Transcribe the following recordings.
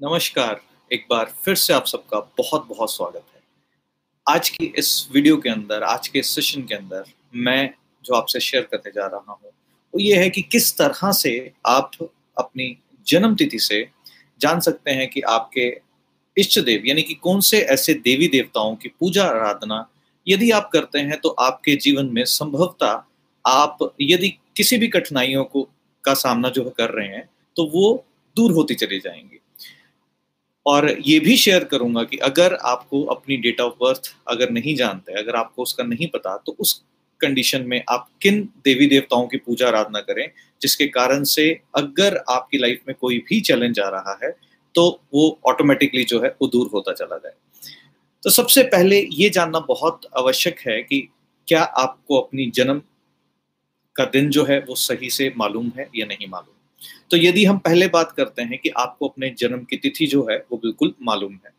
नमस्कार, एक बार फिर से आप सबका बहुत बहुत स्वागत है। आज की इस वीडियो के अंदर, आज के सेशन के अंदर मैं जो आपसे शेयर करने जा रहा हूँ, वो ये है कि किस तरह से आप अपनी जन्म तिथि से जान सकते हैं कि आपके इष्ट देव, यानी कि कौन से ऐसे देवी देवताओं की पूजा आराधना यदि आप करते हैं तो आपके जीवन में संभवतः आप यदि किसी भी कठिनाइयों को, का सामना जो कर रहे हैं तो वो दूर होती चली जाएँगी। और ये भी शेयर करूँगा कि अगर आपको अपनी डेट ऑफ़ बर्थ अगर नहीं जानते, अगर आपको उसका नहीं पता तो उस कंडीशन में आप किन देवी देवताओं की पूजा आराधना करें, जिसके कारण से अगर आपकी लाइफ में कोई भी चैलेंज आ रहा है तो वो ऑटोमेटिकली जो है, वो दूर होता चला जाए। तो सबसे पहले ये जानना बहुत आवश्यक है कि क्या आपको अपनी जन्म का दिन जो है, वो सही से मालूम है या नहीं मालूम? तो यदि हम पहले बात करते हैं कि आपको अपने जन्म की तिथि जो है, वो बिल्कुल मालूम है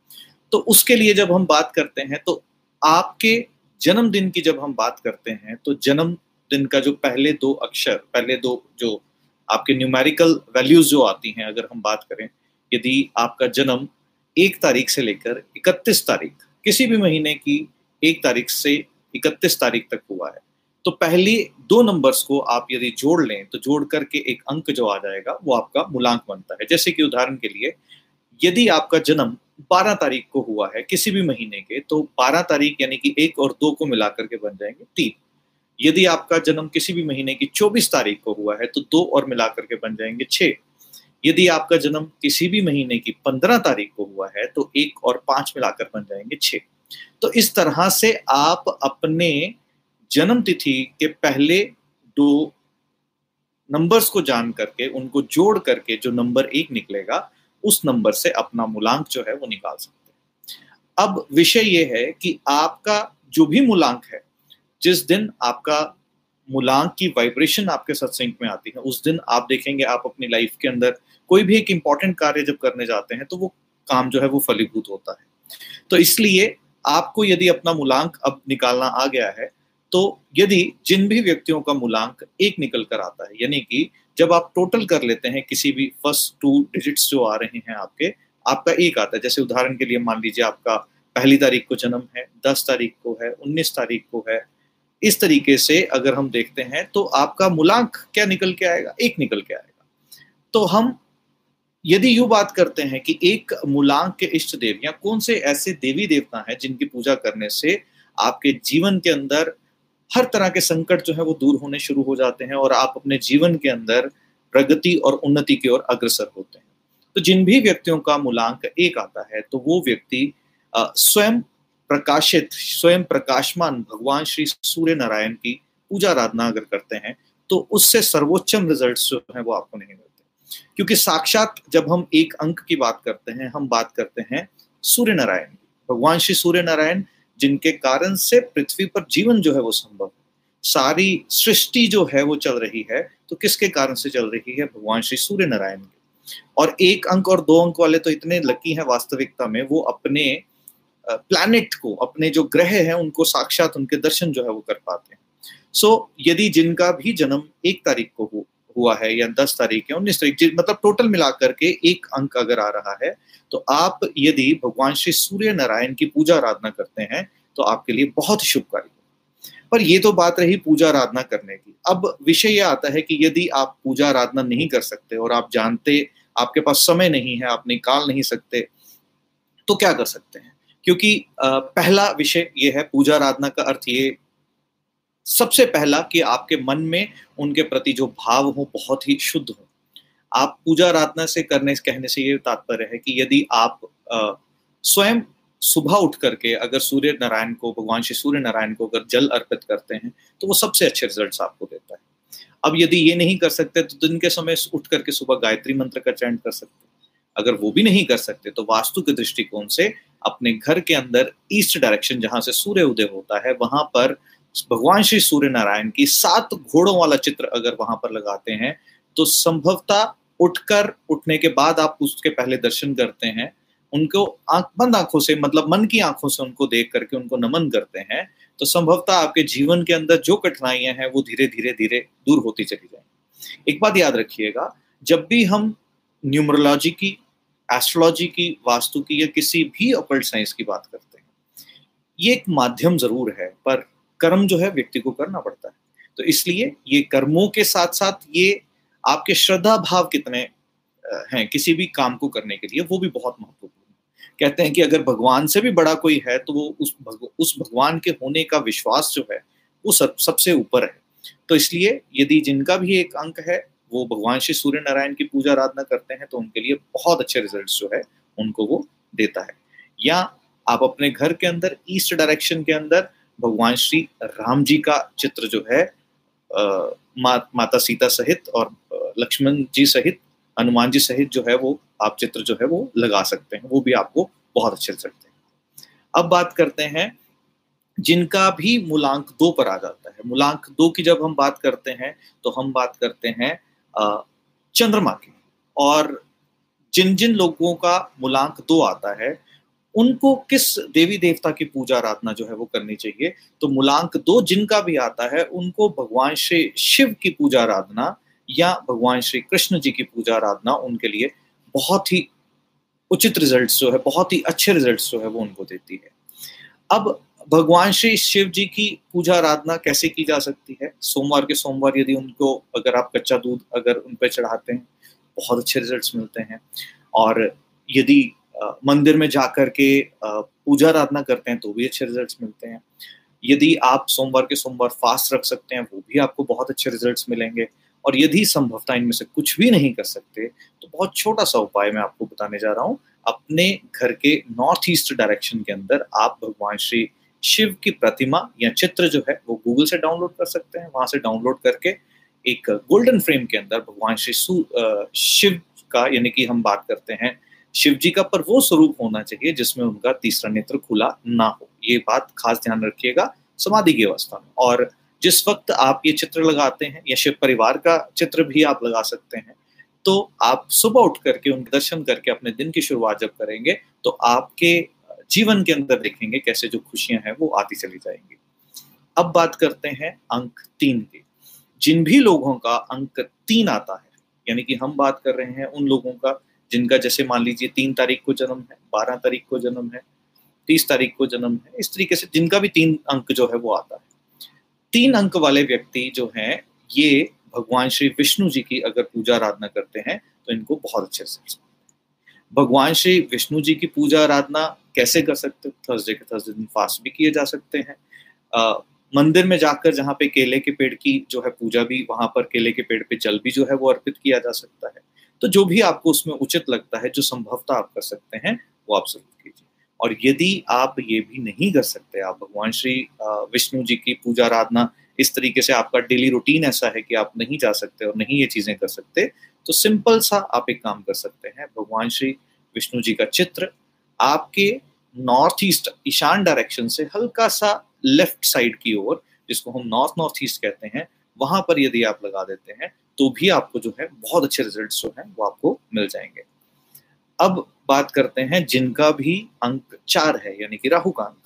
तो उसके लिए जब हम बात करते हैं तो आपके जन्मदिन की जब हम बात करते हैं तो जन्मदिन का जो पहले दो अक्षर, पहले दो जो आपके न्यूमेरिकल वैल्यूज़ जो आती हैं, अगर हम बात करें, यदि आपका जन्म एक तारीख से लेकर इकतीस तारीख, किसी भी महीने की एक तारीख से इकतीस तारीख तक हुआ है तो पहले दो नंबर्स को आप यदि जोड़ लें तो जोड़ करके एक अंक जो आ जाएगा, वो आपका मूलांक बनता है। जैसे कि उदाहरण के लिए, यदि आपका जन्म 12 तारीख को हुआ है, किसी भी महीने के तो 12 तारीख यानी कि एक और दो को मिलाकर के बन जाएँगे तीन। यदि आपका जन्म किसी भी महीने की 24 तारीख को हुआ है तो दो और मिलाकर के बन जाएँगे छह। यदि आपका जन्म किसी भी महीने की 15 तारीख को हुआ है तो एक और पाँच मिलाकर बन जाएँगे छह। तो इस तरह से आप अपने जन्म तिथि के पहले दो नंबर्स को जान करके, उनको जोड़ करके जो नंबर एक निकलेगा, उस नंबर से अपना मूलांक जो है वो निकाल सकते हैं। अब विषय ये है कि आपका जो भी मूलांक है, जिस दिन आपका मूलांक की वाइब्रेशन आपके सत्संग में आती है, उस दिन आप देखेंगे आप अपनी लाइफ के अंदर कोई भी एक इंपॉर्टेंट कार्य जब करने जाते हैं तो वो काम जो है वो फलीभूत होता है। तो इसलिए आपको यदि अपना मूलांक अब निकालना आ गया है तो यदि जिन भी व्यक्तियों का मूलांक एक निकल कर आता है, यानी कि जब आप टोटल कर लेते हैं किसी भी फ़र्स्ट टू डिजिट्स जो आ रहे हैं आपके, आपका एक आता है। जैसे उदाहरण के लिए मान लीजिए आपका पहली तारीख को जन्म है, दस तारीख को है, उन्नीस तारीख को है। इस तरीके से अगर हम देखते हैं तो आपका मूलांक क्या निकल के आएगा? एक निकल के आएगा। तो हम यदि यू बात करते हैं कि एक मूलांक के इष्ट देव या कौन से ऐसे देवी देवता हैं जिनकी पूजा करने से आपके जीवन के अंदर हर तरह के संकट जो है वो दूर होने शुरू हो जाते हैं और आप अपने जीवन के अंदर प्रगति और उन्नति की ओर अग्रसर होते हैं। तो जिन भी व्यक्तियों का मूलांक एक आता है तो वो व्यक्ति स्वयं प्रकाशित, स्वयं प्रकाशमान भगवान श्री सूर्य नारायण की पूजा आराधना अगर करते हैं तो उससे सर्वोच्चम रिज़ल्ट जो है वो आपको नहीं मिलते। क्योंकि साक्षात जब हम एक अंक की बात करते हैं, हम बात करते हैं सूर्य नारायण भगवान श्री सूर्य नारायण जिनके कारण से पृथ्वी पर जीवन जो है वो संभव सारी सृष्टि जो है वो चल रही है तो किसके कारण से चल रही है? भगवान श्री सूर्य नारायण के। और एक अंक और दो अंक वाले तो इतने लकी हैं वास्तविकता में वो अपने प्लैनेट को अपने जो ग्रह हैं उनको साक्षात उनके दर्शन जो है वो कर पाते हैं। सो so, यदि जिनका भी जन्म एक तारीख को हो, हुआ है या दस तारीख या उन्नीस तारीख मतलब टोटल मिलाकर के एक अंक अगर आ रहा है तो आप यदि भगवान श्री सूर्य नारायण की पूजा आराधना करते हैं तो आपके लिए बहुत शुभकारी पर ये तो बात रही पूजा आराधना करने की। अब विषय यह आता है कि यदि आप पूजा आराधना नहीं कर सकते और आप जानते, आपके पास समय नहीं है, आप निकाल नहीं सकते तो क्या कर सकते हैं? क्योंकि पहला विषय ये है, पूजा आराधना का अर्थ ये सबसे पहला कि आपके मन में उनके प्रति जो भाव हो, बहुत ही शुद्ध हो। आप पूजा आराधना से करने, कहने से ये तात्पर्य है कि यदि आप स्वयं सुबह उठ करके अगर सूर्य नारायण को, भगवान श्री सूर्य नारायण को अगर जल अर्पित करते हैं तो वो सबसे अच्छे रिज़ल्ट आपको देता है। अब यदि ये नहीं कर सकते तो दिन के समय उठ करके सुबह गायत्री मंत्र का चयन कर सकते अगर वो भी नहीं कर सकते तो वास्तु के दृष्टिकोण से अपने घर के अंदर ईस्ट डायरेक्शन, जहाँ से सूर्य उदय होता है, वहाँ पर भगवान श्री सूर्य नारायण की सात घोड़ों वाला चित्र अगर वहाँ पर लगाते हैं तो संभवतः उठकर उठने के बाद आप उसके पहले दर्शन करते हैं। उनको आँख, बंद आँखों से मतलब मन की आँखों से उनको देख करके उनको नमन करते हैं तो संभवतः आपके जीवन के अंदर जो कठिनाइयाँ हैं, वो धीरे धीरे धीरे दूर होती चली जाएँगी। एक बात याद रखिएगा, जब भी हम न्यूमरोलॉजी की, एस्ट्रोलॉजी की, वास्तु की या किसी भी अपल्ट साइंस की बात करते हैं, ये एक माध्यम ज़रूर है, पर कर्म जो है व्यक्ति को करना पड़ता है। तो इसलिए ये कर्मों के साथ साथ ये आपके श्रद्धा भाव कितने हैं किसी भी काम को करने के लिए वो भी बहुत महत्वपूर्ण है। कहते हैं कि अगर भगवान से भी बड़ा कोई है तो वो उस भग, उस भगवान के होने का विश्वास जो है वो सब सबसे ऊपर है। तो इसलिए यदि जिनका भी एक अंक है वो भगवान श्री सूर्य नारायण की पूजा आराधना करते हैं तो उनके लिए बहुत अच्छे रिज़ल्ट जो है उनको वो देता है। या आप अपने घर के अंदर ईस्ट डायरेक्शन के अंदर भगवान श्री राम जी का चित्र जो है मा, माता सीता सहित और लक्ष्मण जी सहित हनुमान जी सहित जो है वो आप चित्र जो है वो लगा सकते हैं वो भी आपको बहुत अच्छे रिज़ल्ट हैं अब बात करते हैं जिनका भी मूलांक दो पर आ जाता है। मूलांक दो की जब हम बात करते हैं तो हम बात करते हैं चंद्रमा की। और जिन जिन लोगों का मूलांक दो आता है उनको किस देवी देवता की पूजा आराधना जो है वो करनी चाहिए? तो मूलांक दो जिनका भी आता है, उनको भगवान श्री शिव की पूजा आराधना या भगवान श्री कृष्ण जी की पूजा आराधना उनके लिए बहुत ही उचित रिज़ल्ट जो है, बहुत ही अच्छे रिज़ल्ट जो है वो उनको देती है। अब भगवान श्री शिव जी की पूजा आराधना कैसे की जा सकती है? सोमवार के सोमवार यदि उनको अगर आप कच्चा दूध अगर उन पर चढ़ाते हैं, बहुत अच्छे रिजल्ट्स मिलते हैं। और यदि मंदिर में जाकर के पूजा आराधना करते हैं तो भी अच्छे रिजल्ट्स मिलते हैं। यदि आप सोमवार के सोमवार फास्ट रख सकते हैं, वो भी आपको बहुत अच्छे रिजल्ट्स मिलेंगे। और यदि संभवता इनमें से कुछ भी नहीं कर सकते तो बहुत छोटा सा उपाय मैं आपको बताने जा रहा हूँ। अपने घर के नॉर्थ ईस्ट डायरेक्शन के अंदर आप भगवान श्री शिव की प्रतिमा या चित्र जो है, वो गूगल से डाउनलोड कर सकते हैं। वहाँ से डाउनलोड करके एक गोल्डन फ्रेम के अंदर भगवान श्री शिव का यानी कि हम बात करते हैं शिव जी का, पर वो स्वरूप होना चाहिए जिसमें उनका तीसरा नेत्र खुला ना हो। ये बात खास ध्यान रखिएगा समाधि की अवस्था में। और जिस वक्त आप ये चित्र लगाते हैं, या शिव परिवार का चित्र भी आप लगा सकते हैं तो आप सुबह उठ करके, उनके दर्शन करके, अपने दिन की शुरुआत जब करेंगे तो आपके जीवन के अंदर देखेंगे कैसे जो खुशियाँ हैं, वो आती चली जाएँगी। अब बात करते हैं अंक तीन की। जिन भी लोगों का अंक तीन आता है, यानी कि हम बात कर रहे हैं उन लोगों का जिनका जैसे मान लीजिए तीन तारीख को जन्म है बारह तारीख को जन्म है तीस तारीख को जन्म है इस तरीके से जिनका भी तीन अंक जो है वो आता है। तीन अंक वाले व्यक्ति जो हैं ये भगवान श्री विष्णु जी की अगर पूजा आराधना करते हैं तो इनको बहुत अच्छे से भगवान श्री विष्णु जी की पूजा आराधना कैसे कर सकते थर्सडे के थर्सडे दिन फास्ट भी किए जा सकते हैं। आ, मंदिर में जाकर जहाँ पे केले के पेड़ की जो है पूजा भी वहाँ पर केले के पेड़ पे जल भी जो है वो अर्पित किया जा सकता है। तो जो भी आपको उसमें उचित लगता है, जो संभवता आप कर सकते हैं, वो आप ज़रूर कीजिए। और यदि आप ये भी नहीं कर सकते, आप भगवान श्री विष्णु जी की पूजा आराधना इस तरीके से आपका डेली रूटीन ऐसा है कि आप नहीं जा सकते और नहीं ये चीज़ें कर सकते तो सिंपल सा आप एक काम कर सकते हैं, भगवान श्री विष्णु जी का चित्र आपके नॉर्थ ईस्ट, ईशान डायरेक्शन से हल्का सा लेफ़्ट साइड की ओर, जिसको हम नॉर्थ नॉर्थ ईस्ट कहते हैं, वहाँ पर यदि आप लगा देते हैं तो भी आपको जो है बहुत अच्छे रिज़ल्ट जो है वो आपको मिल जाएँगे। अब बात करते हैं जिनका भी अंक चार है, यानी कि राहु का अंक।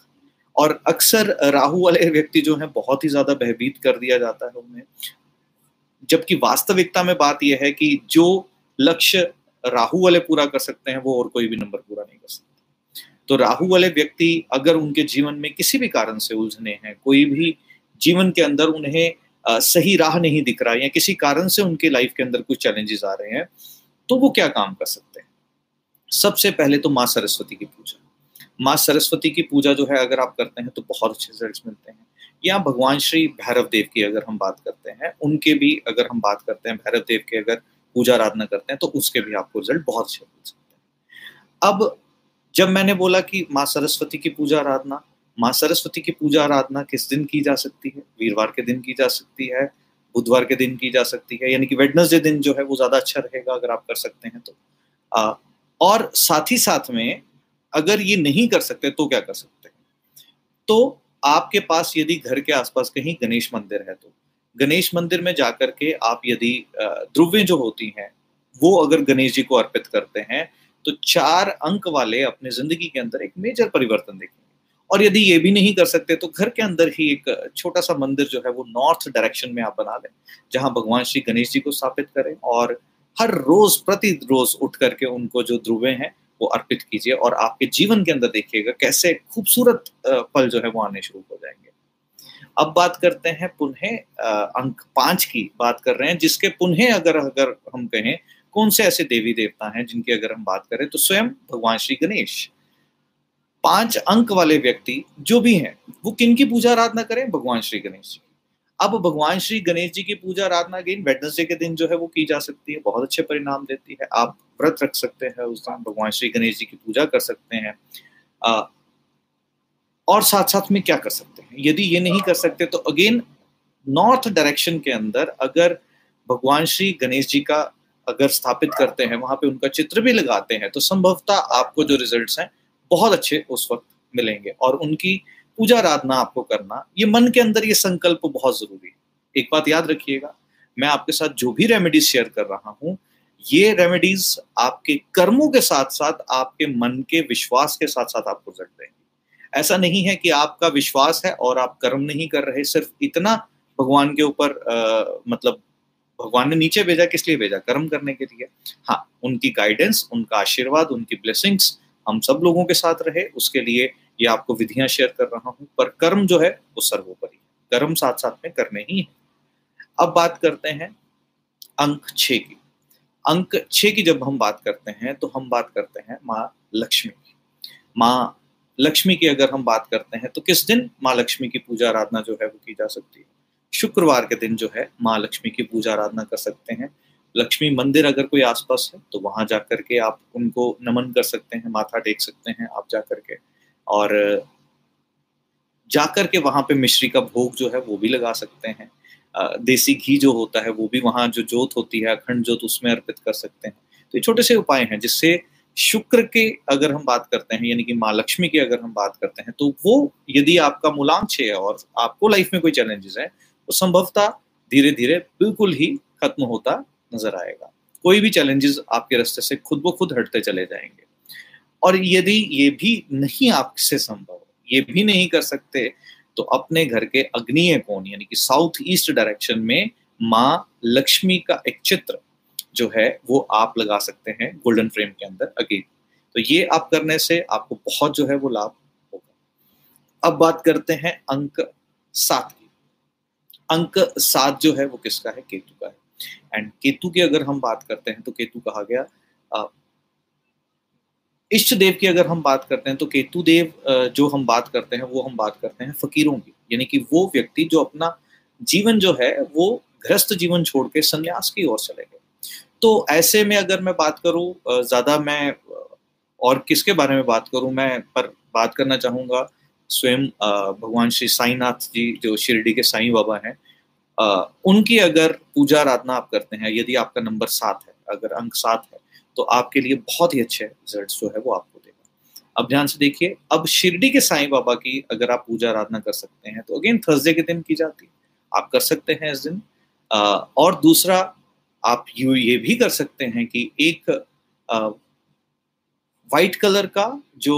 और अक्सर राहु वाले व्यक्ति जो है बहुत ही ज़्यादा भयभीत कर दिया जाता है उन्हें। जबकि वास्तविकता में बात यह है कि जो लक्ष्य राहु वाले पूरा कर सकते हैं, वो और कोई भी नंबर पूरा नहीं कर सकते। तो राहु वाले व्यक्ति अगर उनके जीवन में किसी भी कारण से उलझने हैं, कोई भी जीवन के अंदर उन्हें सही राह नहीं दिख रहा या किसी कारण से उनके लाइफ के अंदर कुछ चैलेंजेस आ रहे हैं तो वो क्या काम कर सकते हैं? सबसे पहले तो माँ सरस्वती की पूजा। माँ सरस्वती की पूजा जो है, अगर आप करते हैं तो बहुत अच्छे रिज़ल्ट मिलते हैं। या भगवान श्री भैरव देव की अगर हम बात करते हैं, उनके भी अगर हम बात करते हैं, भैरव देव के अगर पूजा आराधना करते हैं तो उसके भी आपको रिज़ल्ट बहुत अच्छे मिल सकते हैं। अब जब मैंने बोला कि माँ सरस्वती की पूजा आराधना माँ सरस्वती की पूजा आराधना किस दिन की जा सकती है? वीरवार के दिन की जा सकती है? बुधवार के दिन की जा सकती है? यानी कि वेडनेसडे दिन जो है वो ज़्यादा अच्छा रहेगा अगर आप कर सकते हैं तो। आ, और साथ ही साथ में अगर ये नहीं कर सकते तो क्या कर सकते हैं? तो आपके पास यदि घर के आसपास कहीं गणेश मंदिर है तो। गणेश मंदिर में जाकर के आप यदि ध्रुवें जो होती हैं वो अगर गणेश जी को अर्पित करते हैं तो चार अंक वाले अपने ज़िंदगी के अंदर एक मेजर परिवर्तन देखेंगे और यदि ये भी नहीं कर सकते तो घर के अंदर ही एक छोटा सा मंदिर जो है वो नॉर्थ डायरेक्शन में आप बना लें, जहाँ भगवान श्री गणेश जी को स्थापित करें और हर रोज प्रति रोज उठ करके उनको जो ध्रुवे हैं वो अर्पित कीजिए और आपके जीवन के अंदर देखिएगा कैसे खूबसूरत पल जो है वो आने शुरू हो जाएँगे। अब बात करते हैं पुनः अंक पाँच की बात कर रहे हैं, जिसके पुनः अगर अगर हम कहें, कौन से ऐसे देवी देवता हैं जिनकी अगर हम बात करें तो स्वयं भगवान श्री गणेश। पाँच अंक वाले व्यक्ति जो भी हैं वो किन की पूजा आराधना करें? भगवान श्री गणेश जी। अब भगवान श्री गणेश जी की पूजा आराधना अगेन वेडनेसडे के दिन जो है वो की जा सकती है बहुत अच्छे परिणाम देती है। आप व्रत रख सकते हैं उस दिन भगवान श्री गणेश जी की पूजा कर सकते हैं। आ, और साथ साथ में क्या कर सकते हैं? यदि ये नहीं कर सकते तो अगेन नॉर्थ डायरेक्शन के अंदर अगर भगवान श्री गणेश जी का अगर स्थापित करते हैं वहाँ पे उनका चित्र भी लगाते हैं तो संभवतः आपको जो रिजल्ट्स हैं बहुत अच्छे उस वक्त मिलेंगे। और उनकी पूजा आराधना आपको करना, ये मन के अंदर ये संकल्प बहुत ज़रूरी है। एक बात याद रखिएगा, मैं आपके साथ जो भी रेमेडीज शेयर कर रहा हूँ, ये रेमेडीज आपके कर्मों के साथ साथ आपके मन के विश्वास के साथ साथ आपको रिज़ल्ट देंगे। ऐसा नहीं है कि आपका विश्वास है और आप कर्म नहीं कर रहे, सिर्फ़ इतना भगवान के ऊपर मतलब भगवान ने नीचे भेजा किस लिए भेजा, कर्म करने के लिए। हाँ उनकी गाइडेंस उनका आशीर्वाद, उनकी ब्लेसिंग्स हम सब लोगों के साथ रहे, उसके लिए ये आपको विधियाँ शेयर कर रहा हूँ। पर कर्म जो है, वो सर्वोपरि कर्म साथ साथ में करने ही है। अब बात करते हैं अंक छ की। अंक छे की जब हम बात करते हैं तो हम बात करते हैं माँ लक्ष्मी की। माँ लक्ष्मी की अगर हम बात करते हैं तो किस दिन माँ लक्ष्मी की पूजा आराधना जो है, वो की जा सकती है? शुक्रवार के दिन जो है, माँ लक्ष्मी की पूजा आराधना कर सकते हैं। लक्ष्मी मंदिर अगर कोई आसपास है तो वहाँ जाकर के आप उनको नमन कर सकते हैं, माथा टेक सकते हैं आप जाकर के। और जाकर के वहाँ पे मिश्री का भोग जो है, वो भी लगा सकते हैं। देसी घी जो होता है, वो भी वहाँ जो जोत होती है, अखंड जोत, उसमें अर्पित कर सकते हैं। तो ये छोटे से उपाय हैं, जिससे शुक्र के अगर हम बात करते हैं, यानी कि माँ लक्ष्मी की अगर हम बात करते हैं तो वो यदि आपका मूलांक है और आपको लाइफ में कोई चैलेंजेस है तो संभवतः धीरे धीरे बिल्कुल ही खत्म होता नज़र आएगा। कोई भी चैलेंजेस आपके रास्ते से खुद ब खुद हटते चले जाएँगे। और यदि ये भी नहीं आपसे संभव, ये भी नहीं कर सकते तो अपने घर के अग्निय कोण, यानी कि साउथ ईस्ट डायरेक्शन में माँ लक्ष्मी का एक चित्र जो है, वो आप लगा सकते हैं गोल्डन फ्रेम के अंदर अगेन। तो ये आप करने से आपको बहुत जो है वो लाभ होगा। अब बात करते हैं अंक सात की। अंक सात जो है वो किसका है? केतु का है। एंड केतु की अगर हम बात करते हैं तो केतु कहा गया इष्ट देव की अगर हम बात करते हैं तो केतु देव जो हम बात करते हैं, वो हम बात करते हैं फकीरों की। यानी कि वो व्यक्ति जो अपना जीवन जो है, वो ग्रस्त जीवन छोड़ के संन्यास की ओर चले गए। तो ऐसे में अगर मैं बात करूँ ज़्यादा मैं और किसके बारे में बात करूँ, मैं पर बात करना चाहूँगा, स्वयं भगवान श्री साईनाथ जी, जो शिरडी के साईं बाबा हैं उनकी अगर पूजा आराधना आप करते हैं, यदि आपका नंबर सात है, अगर अंक सात है तो आपके लिए बहुत ही अच्छे रिज़ल्ट जो है वो आपको देगा। अब ध्यान से देखिए, अब शिरडी के साईं बाबा की अगर आप पूजा आराधना कर सकते हैं तो अगेन थर्सडे के दिन की जाती है। आप कर सकते हैं इस दिन। और दूसरा, आप यू, ये भी कर सकते हैं कि एक वाइट कलर का जो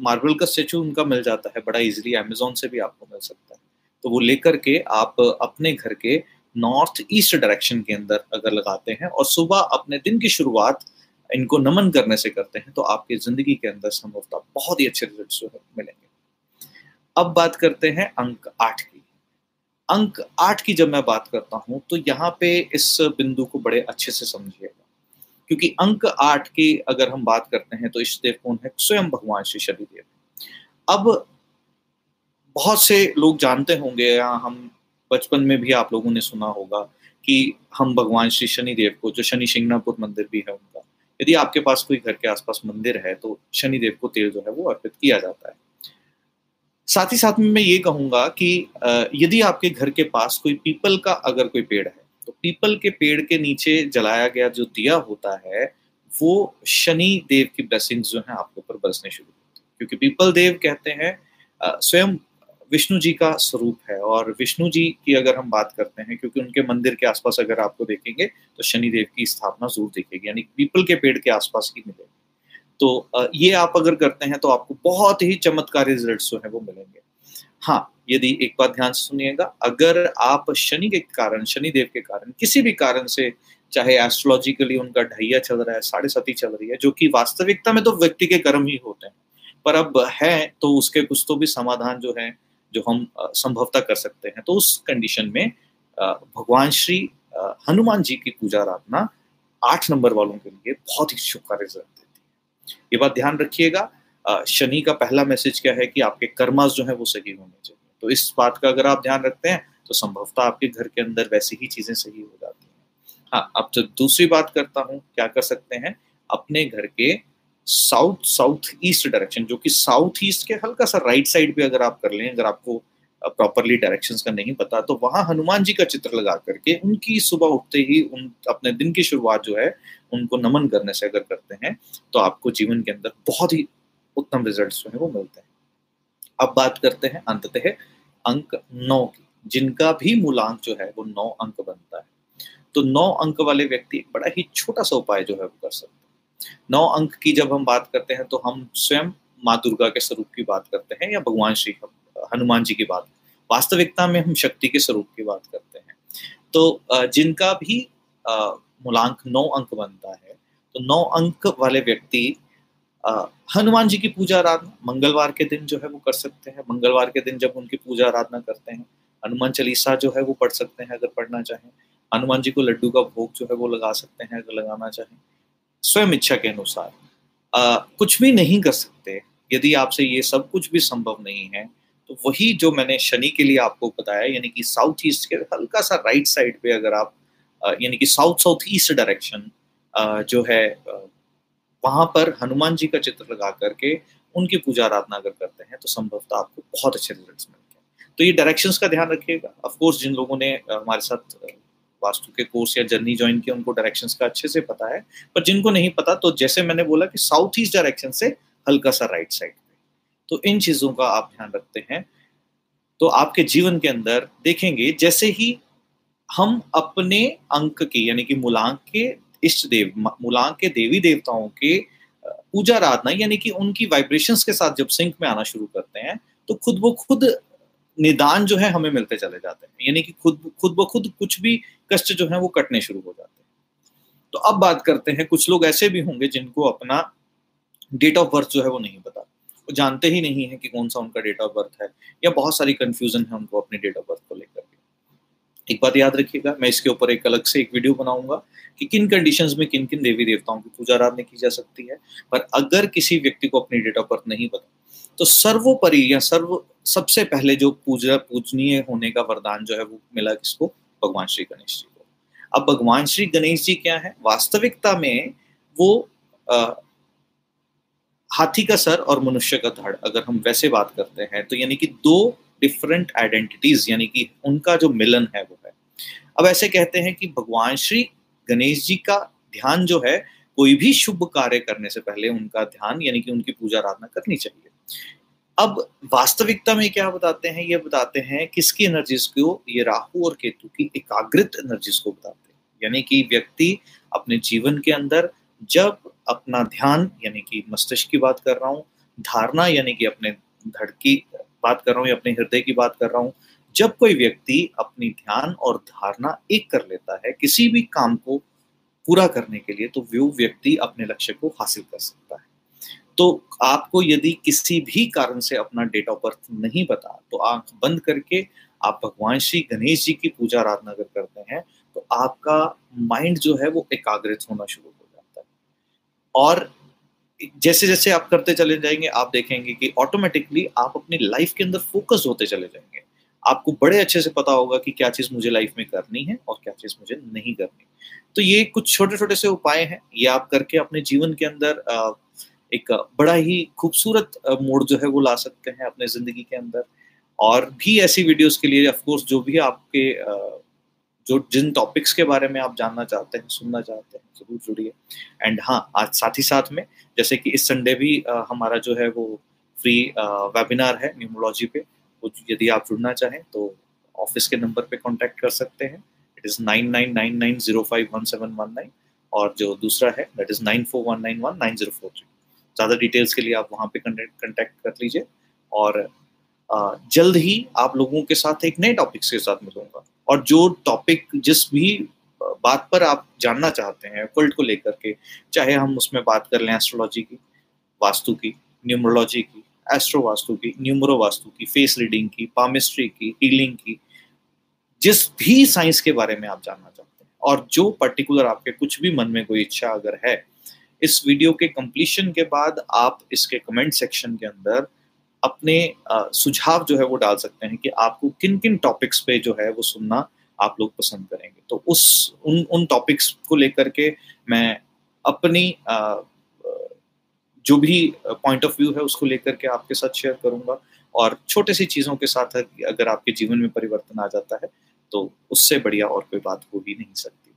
मार्बल का स्टेचू उनका मिल जाता है, बड़ा इजीली अमेजोन से भी आपको मिल सकता है। तो वो लेकर के आप अपने घर के नॉर्थ ईस्ट डायरेक्शन के अंदर अगर लगाते हैं और सुबह अपने दिन की शुरुआत इनको नमन करने से करते हैं तो आपकी ज़िंदगी के अंदर संभवतः बहुत ही अच्छे रिज़ल्ट मिलेंगे। अब बात करते हैं अंक आठ की। अंक आठ की जब मैं बात करता हूँ तो यहाँ पे इस बिंदु को बड़े अच्छे से समझिएगा। क्योंकि अंक आठ की अगर हम बात करते हैं तो इष्ट देव कौन है, स्वयं भगवान श्री शनिदेव। अब बहुत से लोग जानते होंगे, या हम बचपन में भी आप लोगों ने सुना होगा कि हम भगवान श्री शनिदेव को, जो शनि शिंगनापुर मंदिर भी है उनका, यदि आपके पास कोई घर के आसपास मंदिर है तो शनिदेव को तेल जो है वो अर्पित किया जाता है। साथ ही साथ में मैं ये कहूँगा कि यदि आपके घर के पास कोई पीपल का अगर कोई पेड़ है तो पीपल के पेड़ के नीचे जलाया गया जो दिया होता है, वो शनि देव की ब्लेसिंग्स जो है आपके ऊपर बरसने शुरू होती है। क्योंकि पीपल देव कहते हैं स्वयं विष्णु जी का स्वरूप है। और विष्णु जी की अगर हम बात करते हैं, क्योंकि उनके मंदिर के आसपास अगर आपको देखेंगे तो शनिदेव की स्थापना ज़रूर देखेगी, यानी पीपल के पेड़ के आसपास ही मिलेगी। तो ये आप अगर करते हैं तो आपको बहुत ही चमत्कारी रिज़ल्ट जो है वो मिलेंगे। हाँ यदि एक बात ध्यान से सुनिएगा, अगर आप शनि के कारण, शनिदेव के कारण, किसी भी कारण से, चाहे एस्ट्रोलॉजिकली उनका ढैया चल रहा है, साढ़े सती चल रही है, जो कि वास्तविकता में तो व्यक्ति के कर्म ही होते हैं, पर अब है तो उसके कुछ तो भी समाधान जो है जो हम संभवतः कर सकते हैं तो उस कंडीशन में भगवान श्री हनुमान जी की पूजा आराधना आठ नंबर वालों के लिए बहुत ही शुभ रिज़ल्ट देती है। ये बात ध्यान रखिएगा। शनि का पहला मैसेज क्या है कि आपके कर्मास जो है वो सही होने चाहिए। तो इस बात का अगर आप ध्यान रखते हैं तो संभवतः आपके घर के अंदर वैसी ही चीज़ें सही हो जाती हैं। हाँ अब जब दूसरी बात करता हूँ, क्या कर सकते हैं? अपने घर के साउथ साउथ ईस्ट डायरेक्शन, जो कि साउथ ईस्ट के हल्का सा राइट साइड पे अगर आप कर लें, अगर आपको प्रॉपरली डायरेक्शंस का नहीं पता तो वहाँ हनुमान जी का चित्र लगा करके उनकी सुबह उठते ही उन, अपने दिन की शुरुआत जो है, उनको नमन करने से अगर करते हैं तो आपको जीवन के अंदर बहुत ही उत्तम रिज़ल्ट जो है वो मिलते हैं। अब बात करते हैं, अंततः अंक नौ की, जिनका भी मूलांक जो है वो नौ अंक बनता है। तो नौ अंक वाले व्यक्ति बड़ा ही छोटा सा उपाय जो है वो कर सकते हैं। नौ अंक की जब हम बात करते हैं तो हम स्वयं माँ दुर्गा के स्वरूप की बात करते हैं या भगवान श्री हनुमान जी की बात। वास्तविकता में हम शक्ति के स्वरूप की बात करते हैं। तो जिनका भी मूलांक नौ अंक बनता है तो नौ अंक वाले व्यक्ति हनुमान जी की पूजा आराधना, मंगलवार के दिन जो है वो कर सकते हैं। मंगलवार के दिन जब उनकी पूजा आराधना करते हैं, हनुमान चालीसा जो है वो पढ़ सकते हैं अगर पढ़ना चाहें। हनुमान जी को लड्डू का भोग जो है वो लगा सकते हैं अगर लगाना चाहें। स्वयं इच्छा के अनुसार। कुछ भी नहीं कर सकते। यदि आपसे ये सब कुछ भी संभव नहीं है तो वही जो मैंने शनि के लिए आपको बताया, यानी कि साउथ ईस्ट के हल्का सा राइट साइड पे अगर आप यानी कि साउथ साउथ ईस्ट डायरेक्शन जो है वहाँ पर हनुमान जी का चित्र लगा करके उनकी पूजा आराधना अगर करते हैं तो संभवतः आपको बहुत अच्छे रिज़ल्ट मिलते हैं। तो ये डायरेक्शंस का ध्यान रखिएगा। ऑफकोर्स जिन लोगों ने हमारे साथ वास्तु के कोर्स या जर्नी ज्वाइन किया, उनको डायरेक्शंस का अच्छे से पता है। पर जिनको नहीं पता तो जैसे मैंने बोला कि साउथ ईस्ट डायरेक्शन से हल्का सा राइट साइड पे। तो इन चीज़ों का आप ध्यान रखते हैं। तो आपके जीवन के अंदर देखेंगे, जैसे ही हम अपने अंक के, यानी कि मूलांक के इष्ट देव, मूलांक के देवी देवताओं के पूजा आराधना, यानी कि उनकी वाइब्रेशंस के साथ जब सिंक में आना शुरू करते हैं तो खुद वो खुद निदान जो है हमें मिलते चले जाते हैं। यानी कि खुद खुद ब खुद कुछ भी कष्ट जो है वो कटने शुरू हो जाते हैं। तो अब बात करते हैं, कुछ लोग ऐसे भी होंगे जिनको अपना डेट ऑफ़ बर्थ जो है वो नहीं पता। वो जानते ही नहीं है कि कौन सा उनका डेट ऑफ़ बर्थ है, या बहुत सारी कंफ्यूजन है उनको अपने डेट ऑफ़ बर्थ को लेकर एक बात याद रखिएगा, मैं इसके ऊपर एक अलग से एक वीडियो बनाऊँगा कि किन कंडीशंस में किन किन देवी देवताओं की पूजा आराधना की जा सकती है। पर अगर किसी व्यक्ति को अपनी डेट ऑफ़ बर्थ नहीं पता तो सर्वोपरि या सर्व सबसे पहले जो पूजा पूजनीय होने का वरदान जो है वो मिला किसको? भगवान श्री गणेश जी को। अब भगवान श्री गणेश जी क्या है? वास्तविकता में वो आ, हाथी का सर और मनुष्य का धड़ अगर हम वैसे बात करते हैं तो यानी कि दो डिफरेंट आइडेंटिटीज यानी कि उनका जो मिलन है वो है। अब ऐसे कहते हैं कि भगवान श्री गणेश जी का ध्यान जो है कोई भी शुभ कार्य करने से पहले उनका ध्यान यानी कि उनकी पूजा आराधना करनी चाहिए। अब वास्तविकता में क्या बताते हैं? ये बताते हैं किसकी एनर्जीज को? ये राहु और केतु की एकाग्रित एनर्जीज को बताते हैं। यानी कि व्यक्ति अपने जीवन के अंदर जब अपना ध्यान, यानी कि मस्तिष्क की बात कर रहा हूँ, धारणा, यानी कि अपने धड़ की बात कर रहा हूँ या अपने हृदय की बात कर रहा हूँ, जब कोई व्यक्ति अपनी ध्यान और धारणा एक कर लेता है किसी भी काम को पूरा करने के लिए तो वो व्यक्ति अपने लक्ष्य को हासिल कर सकता है। तो आपको यदि किसी भी कारण से अपना डेट ऑफ़ बर्थ नहीं पता तो आँख बंद करके आप भगवान श्री गणेश जी की पूजा आराधना अगर करते हैं तो आपका माइंड जो है वो एकाग्रित होना शुरू हो जाता है। और जैसे जैसे आप करते चले जाएँगे, आप देखेंगे कि ऑटोमेटिकली आप अपनी लाइफ के अंदर फोकस होते चले जाएँगे। आपको बड़े अच्छे से पता होगा कि क्या चीज़ मुझे लाइफ में करनी है और क्या चीज़ मुझे नहीं करनी। तो ये कुछ छोटे छोटे से उपाय हैं, ये आप करके अपने जीवन के अंदर एक बड़ा ही खूबसूरत मोड जो है वो ला सकते हैं अपने ज़िंदगी के अंदर। और भी ऐसी वीडियोस के लिए ऑफकोर्स जो भी आपके जो जिन टॉपिक्स के बारे में आप जानना चाहते हैं, सुनना चाहते हैं, ज़रूर जुड़िए। एंड हाँ आज साथ ही साथ में, जैसे कि इस संडे भी हमारा जो है वो फ्री वेबिनार है न्यूमोलॉजी पे। वो यदि आप जुड़ना चाहें तो ऑफ़िस के नंबर पे कांटेक्ट कर सकते हैं। It is nine nine nine nine zero five one seven one nine और जो दूसरा है that is nine four one nine one nine zero four three ज़्यादा डिटेल्स के लिए आप वहाँ पे कंटेक्ट कर लीजिए। और जल्द ही आप लोगों के साथ एक नए टॉपिक्स के साथ मिलूँगा। और जो टॉपिक जिस भी बात पर आप जानना चाहते हैं कल्ट को लेकर के, चाहे हम उसमें बात कर लें एस्ट्रोलॉजी की, वास्तु की न्यूमरोलॉजी की एस्ट्रो वास्तु की न्यूमरो वास्तु की फेस रीडिंग की पामिस्ट्री की हीलिंग की, जिस भी साइंस के बारे में आप जानना चाहते हैं। और जो पर्टिकुलर आपके कुछ भी मन में कोई इच्छा अगर है इस वीडियो के कंप्लीशन के बाद आप इसके कमेंट सेक्शन के अंदर अपने सुझाव जो है वो डाल सकते हैं कि आपको किन किन टॉपिक्स पे जो है वो सुनना आप लोग पसंद करेंगे। तो उस, उन उन टॉपिक्स को लेकर के मैं अपनी जो भी पॉइंट ऑफ़ व्यू है उसको लेकर के आपके साथ शेयर करूँगा और छोटे सी चीज़ों के साथ अगर आपके जीवन में परिवर्तन आ जाता है तो उससे बढ़िया और कोई बात हो ही नहीं सकती।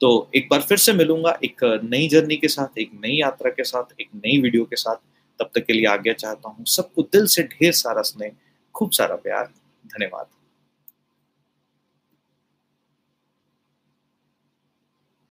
तो एक बार फिर से मिलूँगा एक नई जर्नी के साथ, एक नई यात्रा के साथ, एक नई वीडियो के साथ। तब तक के लिए आज्ञा चाहता हूँ, सबको दिल से ढेर सारा स्नेह, खूब सारा प्यार, धन्यवाद।